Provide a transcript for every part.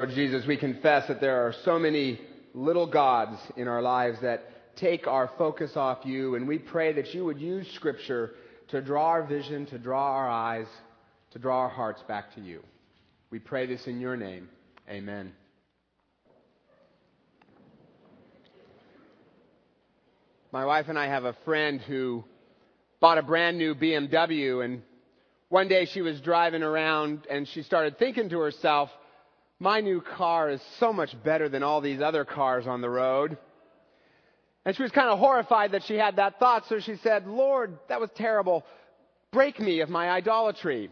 Lord Jesus, we confess that there are so many little gods in our lives that take our focus off you, and we pray that you would use Scripture to draw our vision, to draw our eyes, to draw our hearts back to you. We pray this in your name. Amen. My wife and I have a friend who bought a brand new BMW, and one day she was driving around and she started thinking to herself, my new car is so much better than all these other cars on the road. And she was kind of horrified that she had that thought, so she said, Lord, that was terrible. Break me of my idolatry.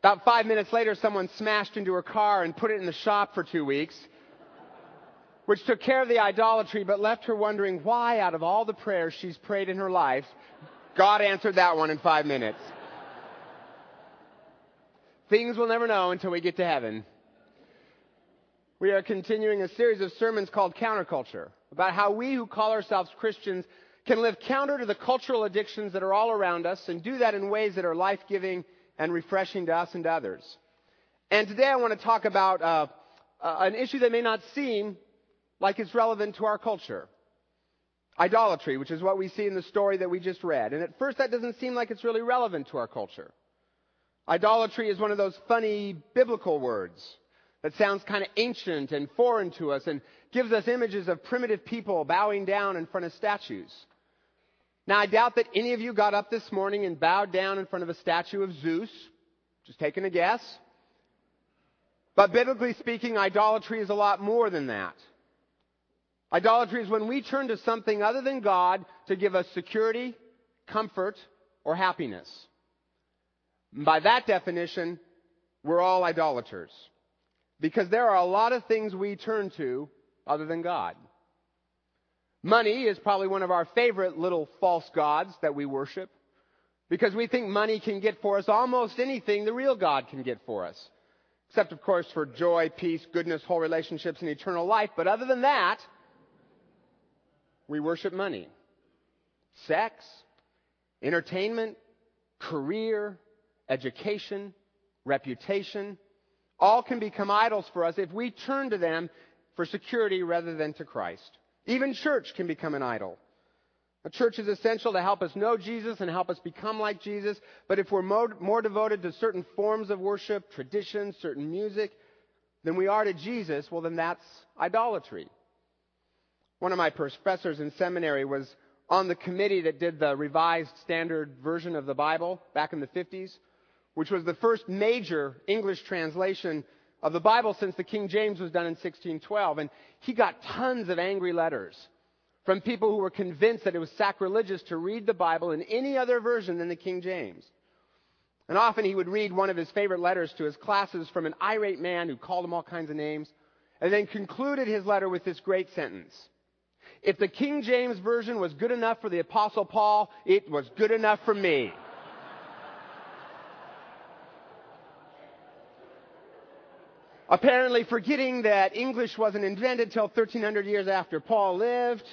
About five minutes later, someone smashed into her car and put it in the shop for two weeks, which took care of the idolatry, but left her wondering why, out of all the prayers she's prayed in her life, God answered that one in five minutes. Things we'll never know until we get to heaven. We are continuing a series of sermons called Counterculture about how we who call ourselves Christians can live counter to the cultural addictions that are all around us and do that in ways that are life giving and refreshing to us and to others. And today I want to talk about uh, uh, an issue that may not seem like it's relevant to our culture. Idolatry, which is what we see in the story that we just read. And at first that doesn't seem like it's really relevant to our culture. Idolatry is one of those funny biblical words that sounds kind of ancient and foreign to us and gives us images of primitive people bowing down in front of statues. Now, I doubt that any of you got up this morning and bowed down in front of a statue of Zeus. Just taking a guess. But biblically speaking, idolatry is a lot more than that. Idolatry is when we turn to something other than God to give us security, comfort, or happiness. And by that definition, we're all idolaters. Because there are a lot of things we turn to other than God. Money is probably one of our favorite little false gods that we worship. Because we think money can get for us almost anything the real God can get for us. Except, of course, for joy, peace, goodness, whole relationships, and eternal life. But other than that, we worship money. Sex, entertainment, career, education, reputation, all can become idols for us if we turn to them for security rather than to Christ. Even church can become an idol. A church is essential to help us know Jesus and help us become like Jesus, but if we're more, more devoted to certain forms of worship, traditions, certain music, than we are to Jesus, well, then that's idolatry. One of my professors in seminary was on the committee that did the revised standard version of the Bible back in the 50s which was the first major English translation of the Bible since the King James was done in 1612. And he got tons of angry letters from people who were convinced that it was sacrilegious to read the Bible in any other version than the King James. And often he would read one of his favorite letters to his classes from an irate man who called him all kinds of names, and then concluded his letter with this great sentence. If the King James Version was good enough for the Apostle Paul, it was good enough for me. Apparently forgetting that English wasn't invented till 1300 years after Paul lived.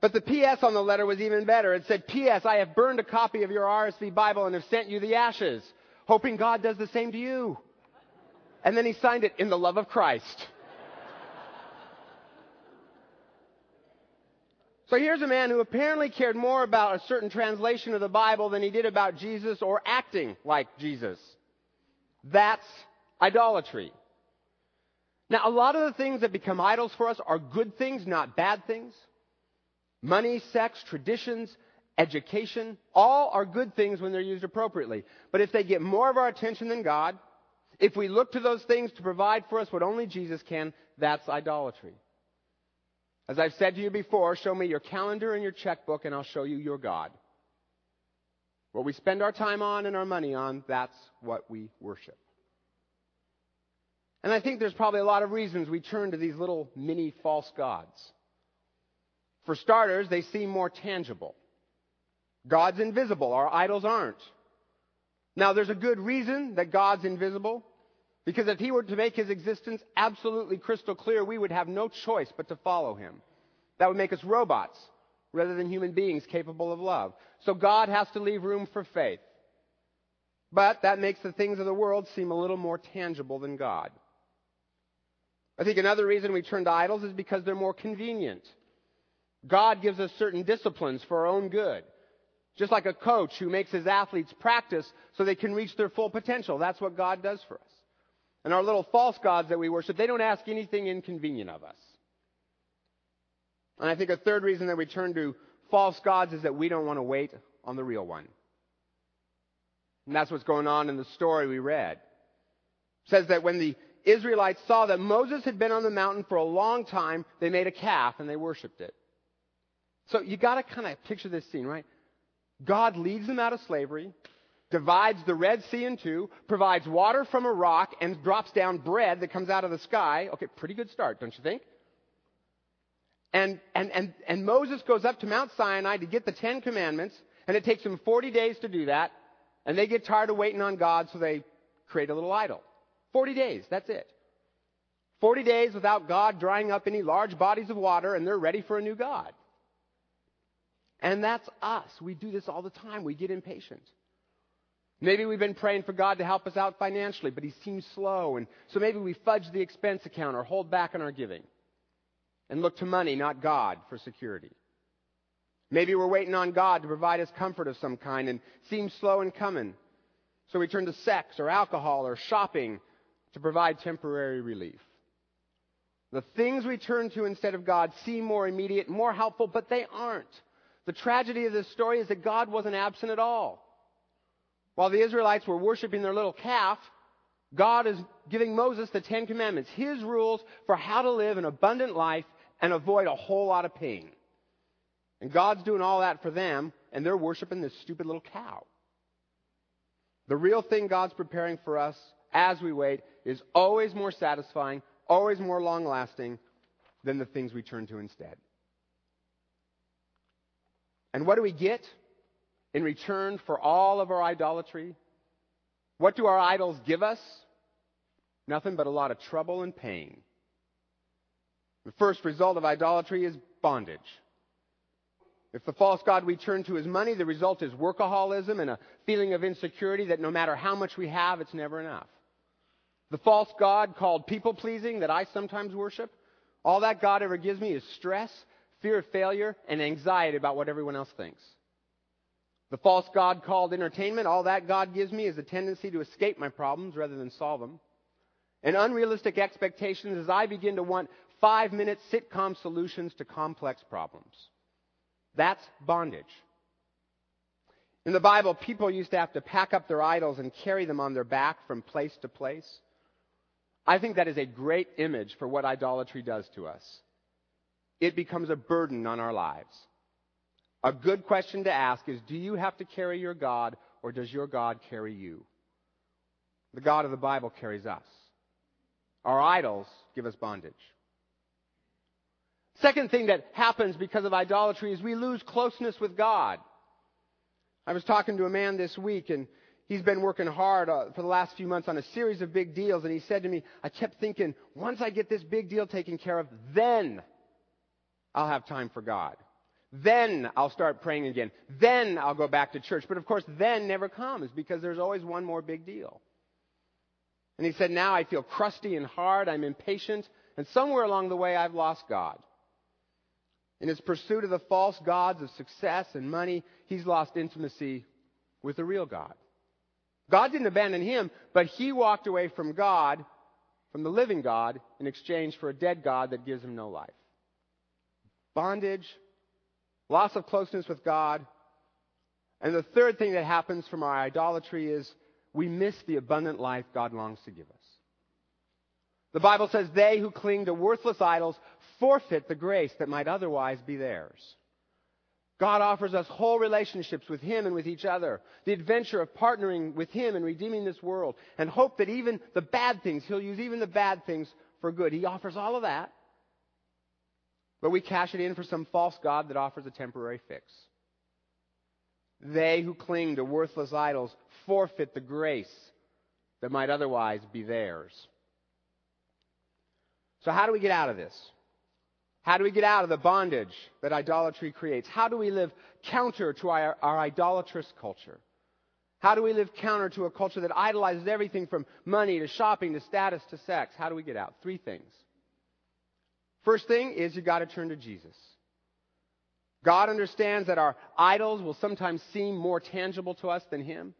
But the PS on the letter was even better. It said, PS, I have burned a copy of your RSV Bible and have sent you the ashes, hoping God does the same to you. And then he signed it in the love of Christ. So here's a man who apparently cared more about a certain translation of the Bible than he did about Jesus or acting like Jesus. That's idolatry. Now, a lot of the things that become idols for us are good things, not bad things. Money, sex, traditions, education, all are good things when they're used appropriately. But if they get more of our attention than God, if we look to those things to provide for us what only Jesus can, that's idolatry. As I've said to you before, show me your calendar and your checkbook and I'll show you your God. What we spend our time on and our money on, that's what we worship. And I think there's probably a lot of reasons we turn to these little mini false gods. For starters, they seem more tangible. God's invisible, our idols aren't. Now, there's a good reason that God's invisible, because if He were to make His existence absolutely crystal clear, we would have no choice but to follow Him. That would make us robots rather than human beings capable of love. So God has to leave room for faith. But that makes the things of the world seem a little more tangible than God. I think another reason we turn to idols is because they're more convenient. God gives us certain disciplines for our own good. Just like a coach who makes his athletes practice so they can reach their full potential. That's what God does for us. And our little false gods that we worship, they don't ask anything inconvenient of us. And I think a third reason that we turn to false gods is that we don't want to wait on the real one. And that's what's going on in the story we read. It says that when the Israelites saw that Moses had been on the mountain for a long time, they made a calf and they worshiped it. So you gotta kind of picture this scene, right? God leads them out of slavery, divides the Red Sea in two, provides water from a rock, and drops down bread that comes out of the sky. Okay, pretty good start, don't you think? And, and, and, and Moses goes up to Mount Sinai to get the Ten Commandments, and it takes him 40 days to do that, and they get tired of waiting on God, so they create a little idol. 40 days, that's it. 40 days without God drying up any large bodies of water, and they're ready for a new God. And that's us. We do this all the time. We get impatient. Maybe we've been praying for God to help us out financially, but He seems slow, and so maybe we fudge the expense account or hold back on our giving and look to money, not God, for security. Maybe we're waiting on God to provide us comfort of some kind and seems slow in coming. So we turn to sex or alcohol or shopping to provide temporary relief. The things we turn to instead of God seem more immediate, more helpful, but they aren't. The tragedy of this story is that God wasn't absent at all. While the Israelites were worshiping their little calf, God is giving Moses the Ten Commandments, his rules for how to live an abundant life and avoid a whole lot of pain. And God's doing all that for them, and they're worshiping this stupid little cow. The real thing God's preparing for us as we wait is always more satisfying, always more long lasting than the things we turn to instead. And what do we get in return for all of our idolatry? What do our idols give us? Nothing but a lot of trouble and pain. The first result of idolatry is bondage. If the false God we turn to is money, the result is workaholism and a feeling of insecurity that no matter how much we have, it's never enough. The false God called people pleasing that I sometimes worship, all that God ever gives me is stress, fear of failure, and anxiety about what everyone else thinks. The false God called entertainment, all that God gives me is a tendency to escape my problems rather than solve them. And unrealistic expectations as I begin to want five minute sitcom solutions to complex problems. That's bondage. In the Bible, people used to have to pack up their idols and carry them on their back from place to place. I think that is a great image for what idolatry does to us. It becomes a burden on our lives. A good question to ask is Do you have to carry your God, or does your God carry you? The God of the Bible carries us. Our idols give us bondage. Second thing that happens because of idolatry is we lose closeness with God. I was talking to a man this week and he's been working hard uh, for the last few months on a series of big deals and he said to me, I kept thinking, once I get this big deal taken care of, then I'll have time for God. Then I'll start praying again. Then I'll go back to church. But of course, then never comes because there's always one more big deal. And he said, now I feel crusty and hard. I'm impatient. And somewhere along the way, I've lost God. In his pursuit of the false gods of success and money, he's lost intimacy with the real God. God didn't abandon him, but he walked away from God, from the living God, in exchange for a dead God that gives him no life. Bondage, loss of closeness with God. And the third thing that happens from our idolatry is we miss the abundant life God longs to give us. The Bible says they who cling to worthless idols forfeit the grace that might otherwise be theirs. God offers us whole relationships with Him and with each other, the adventure of partnering with Him and redeeming this world, and hope that even the bad things, He'll use even the bad things for good. He offers all of that, but we cash it in for some false God that offers a temporary fix. They who cling to worthless idols forfeit the grace that might otherwise be theirs. So, how do we get out of this? How do we get out of the bondage that idolatry creates? How do we live counter to our, our idolatrous culture? How do we live counter to a culture that idolizes everything from money to shopping to status to sex? How do we get out? Three things. First thing is you got to turn to Jesus. God understands that our idols will sometimes seem more tangible to us than Him.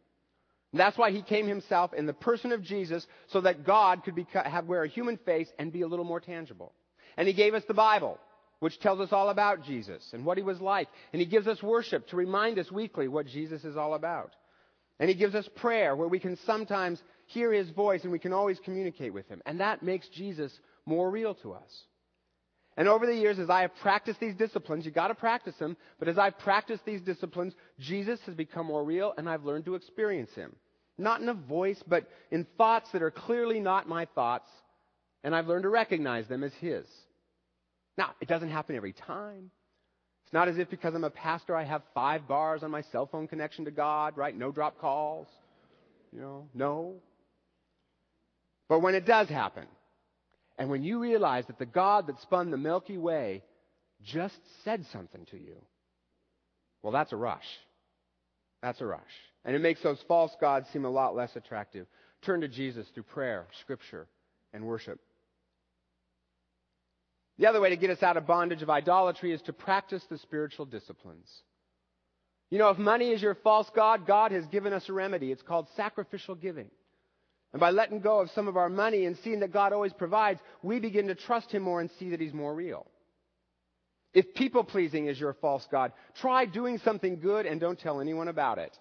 And that's why He came Himself in the person of Jesus so that God could be, have, wear a human face and be a little more tangible. And He gave us the Bible, which tells us all about Jesus and what He was like. And He gives us worship to remind us weekly what Jesus is all about. And He gives us prayer where we can sometimes hear His voice and we can always communicate with Him. And that makes Jesus more real to us. And over the years, as I have practiced these disciplines, you gotta practice them, but as I've practiced these disciplines, Jesus has become more real and I've learned to experience Him. Not in a voice, but in thoughts that are clearly not my thoughts, and I've learned to recognize them as His. Now, it doesn't happen every time. It's not as if because I'm a pastor I have five bars on my cell phone connection to God, right? No drop calls. You know, no. But when it does happen, and when you realize that the God that spun the Milky Way just said something to you, well, that's a rush. That's a rush. And it makes those false gods seem a lot less attractive. Turn to Jesus through prayer, scripture, and worship. The other way to get us out of bondage of idolatry is to practice the spiritual disciplines. You know, if money is your false God, God has given us a remedy. It's called sacrificial giving. And by letting go of some of our money and seeing that God always provides, we begin to trust Him more and see that He's more real. If people pleasing is your false God, try doing something good and don't tell anyone about it.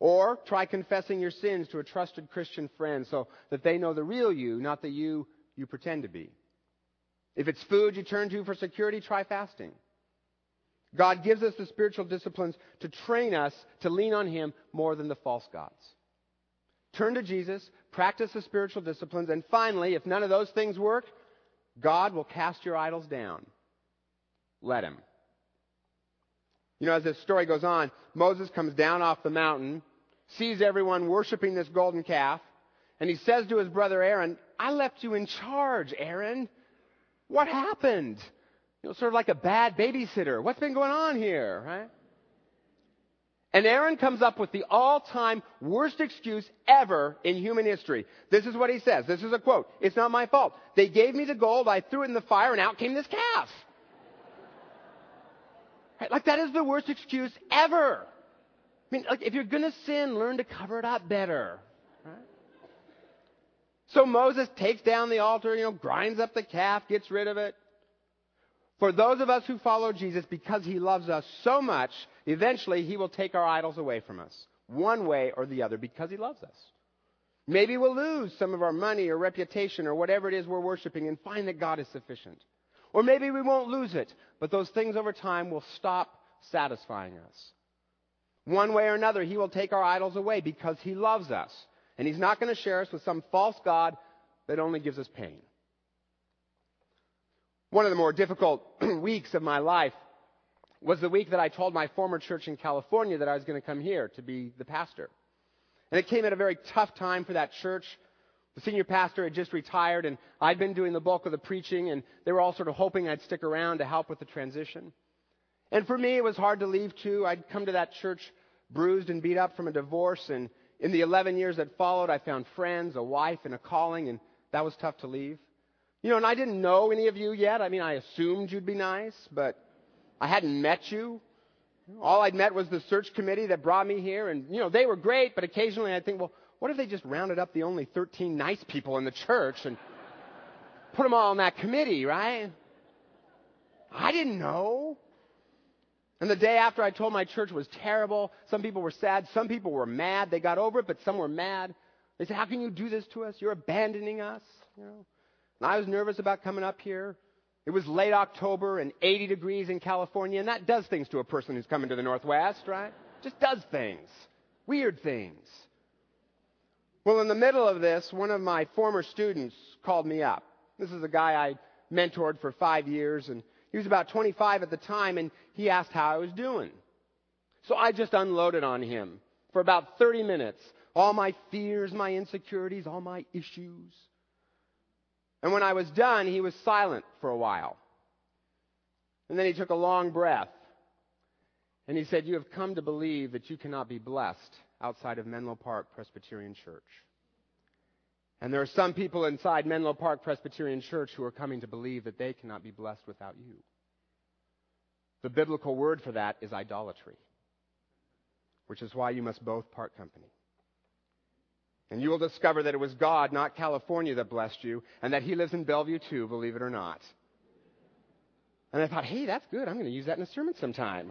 Or try confessing your sins to a trusted Christian friend so that they know the real you, not the you you pretend to be. If it's food you turn to for security, try fasting. God gives us the spiritual disciplines to train us to lean on Him more than the false gods. Turn to Jesus, practice the spiritual disciplines, and finally, if none of those things work, God will cast your idols down. Let him. You know, as this story goes on, Moses comes down off the mountain, sees everyone worshiping this golden calf, and he says to his brother Aaron, I left you in charge, Aaron. What happened? You know, sort of like a bad babysitter. What's been going on here, right? And Aaron comes up with the all-time worst excuse ever in human history. This is what he says. This is a quote. It's not my fault. They gave me the gold, I threw it in the fire, and out came this calf. Right? Like that is the worst excuse ever. I mean, like if you're gonna sin, learn to cover it up better. So Moses takes down the altar, you know, grinds up the calf, gets rid of it. For those of us who follow Jesus, because he loves us so much, eventually he will take our idols away from us, one way or the other, because he loves us. Maybe we'll lose some of our money or reputation or whatever it is we're worshiping and find that God is sufficient. Or maybe we won't lose it, but those things over time will stop satisfying us. One way or another, he will take our idols away because he loves us. And he's not going to share us with some false God that only gives us pain. One of the more difficult weeks of my life was the week that I told my former church in California that I was going to come here to be the pastor. And it came at a very tough time for that church. The senior pastor had just retired and I'd been doing the bulk of the preaching and they were all sort of hoping I'd stick around to help with the transition. And for me, it was hard to leave too. I'd come to that church bruised and beat up from a divorce and in the 11 years that followed, I found friends, a wife, and a calling and that was tough to leave. You know, and I didn't know any of you yet. I mean, I assumed you'd be nice, but I hadn't met you. All I'd met was the search committee that brought me here, and, you know, they were great, but occasionally I'd think, well, what if they just rounded up the only 13 nice people in the church and put them all on that committee, right? I didn't know. And the day after I told my church was terrible, some people were sad, some people were mad. They got over it, but some were mad. They said, how can you do this to us? You're abandoning us, you know. And I was nervous about coming up here. It was late October and 80 degrees in California, and that does things to a person who's coming to the Northwest, right? Just does things. Weird things. Well, in the middle of this, one of my former students called me up. This is a guy I mentored for five years, and he was about 25 at the time, and he asked how I was doing. So I just unloaded on him for about 30 minutes. All my fears, my insecurities, all my issues. And when I was done, he was silent for a while. And then he took a long breath. And he said, You have come to believe that you cannot be blessed outside of Menlo Park Presbyterian Church. And there are some people inside Menlo Park Presbyterian Church who are coming to believe that they cannot be blessed without you. The biblical word for that is idolatry, which is why you must both part company. And you will discover that it was God, not California, that blessed you, and that He lives in Bellevue too, believe it or not. And I thought, hey, that's good. I'm going to use that in a sermon sometime.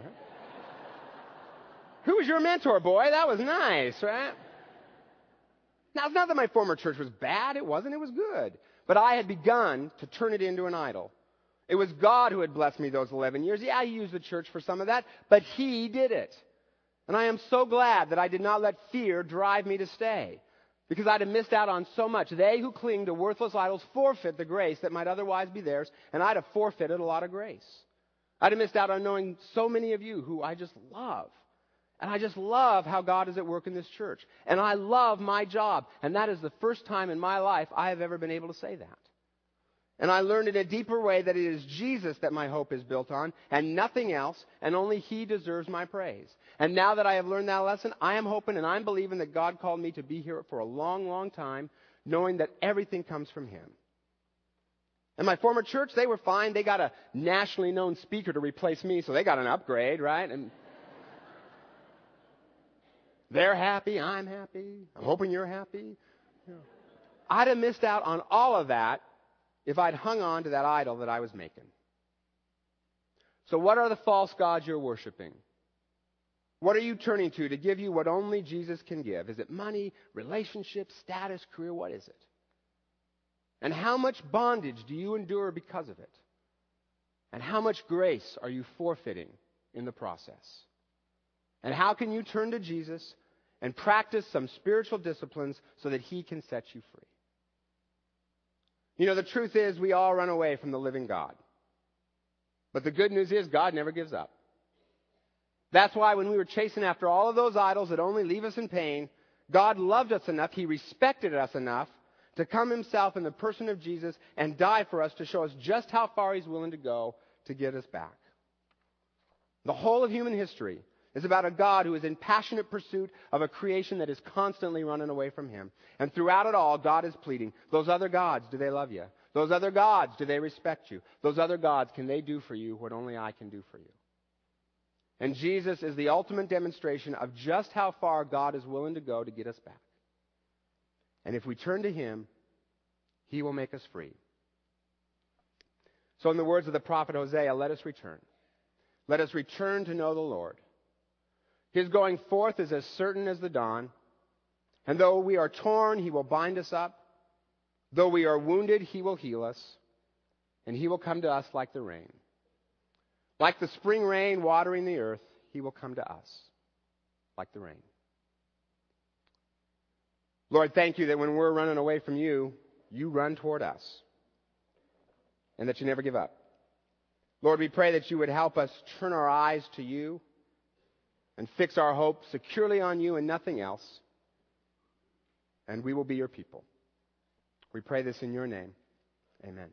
Who was your mentor, boy? That was nice, right? Now, it's not that my former church was bad. It wasn't. It was good. But I had begun to turn it into an idol. It was God who had blessed me those 11 years. Yeah, He used the church for some of that, but He did it. And I am so glad that I did not let fear drive me to stay. Because I'd have missed out on so much. They who cling to worthless idols forfeit the grace that might otherwise be theirs, and I'd have forfeited a lot of grace. I'd have missed out on knowing so many of you who I just love. And I just love how God is at work in this church. And I love my job. And that is the first time in my life I have ever been able to say that. And I learned in a deeper way that it is Jesus that my hope is built on and nothing else, and only He deserves my praise. And now that I have learned that lesson, I am hoping and I'm believing that God called me to be here for a long, long time, knowing that everything comes from Him. And my former church, they were fine. They got a nationally known speaker to replace me, so they got an upgrade, right? And they're happy. I'm happy. I'm hoping you're happy. I'd have missed out on all of that if I'd hung on to that idol that I was making. So, what are the false gods you're worshiping? What are you turning to to give you what only Jesus can give? Is it money, relationships, status, career? What is it? And how much bondage do you endure because of it? And how much grace are you forfeiting in the process? And how can you turn to Jesus and practice some spiritual disciplines so that He can set you free? You know, the truth is, we all run away from the living God. But the good news is, God never gives up. That's why when we were chasing after all of those idols that only leave us in pain, God loved us enough, He respected us enough to come Himself in the person of Jesus and die for us to show us just how far He's willing to go to get us back. The whole of human history is about a God who is in passionate pursuit of a creation that is constantly running away from him. And throughout it all, God is pleading, those other gods, do they love you? Those other gods, do they respect you? Those other gods, can they do for you what only I can do for you? And Jesus is the ultimate demonstration of just how far God is willing to go to get us back. And if we turn to Him, He will make us free. So, in the words of the prophet Hosea, let us return. Let us return to know the Lord. His going forth is as certain as the dawn. And though we are torn, he will bind us up. Though we are wounded, he will heal us. And he will come to us like the rain. Like the spring rain watering the earth, he will come to us like the rain. Lord, thank you that when we're running away from you, you run toward us. And that you never give up. Lord, we pray that you would help us turn our eyes to you and fix our hope securely on you and nothing else, and we will be your people. We pray this in your name. Amen.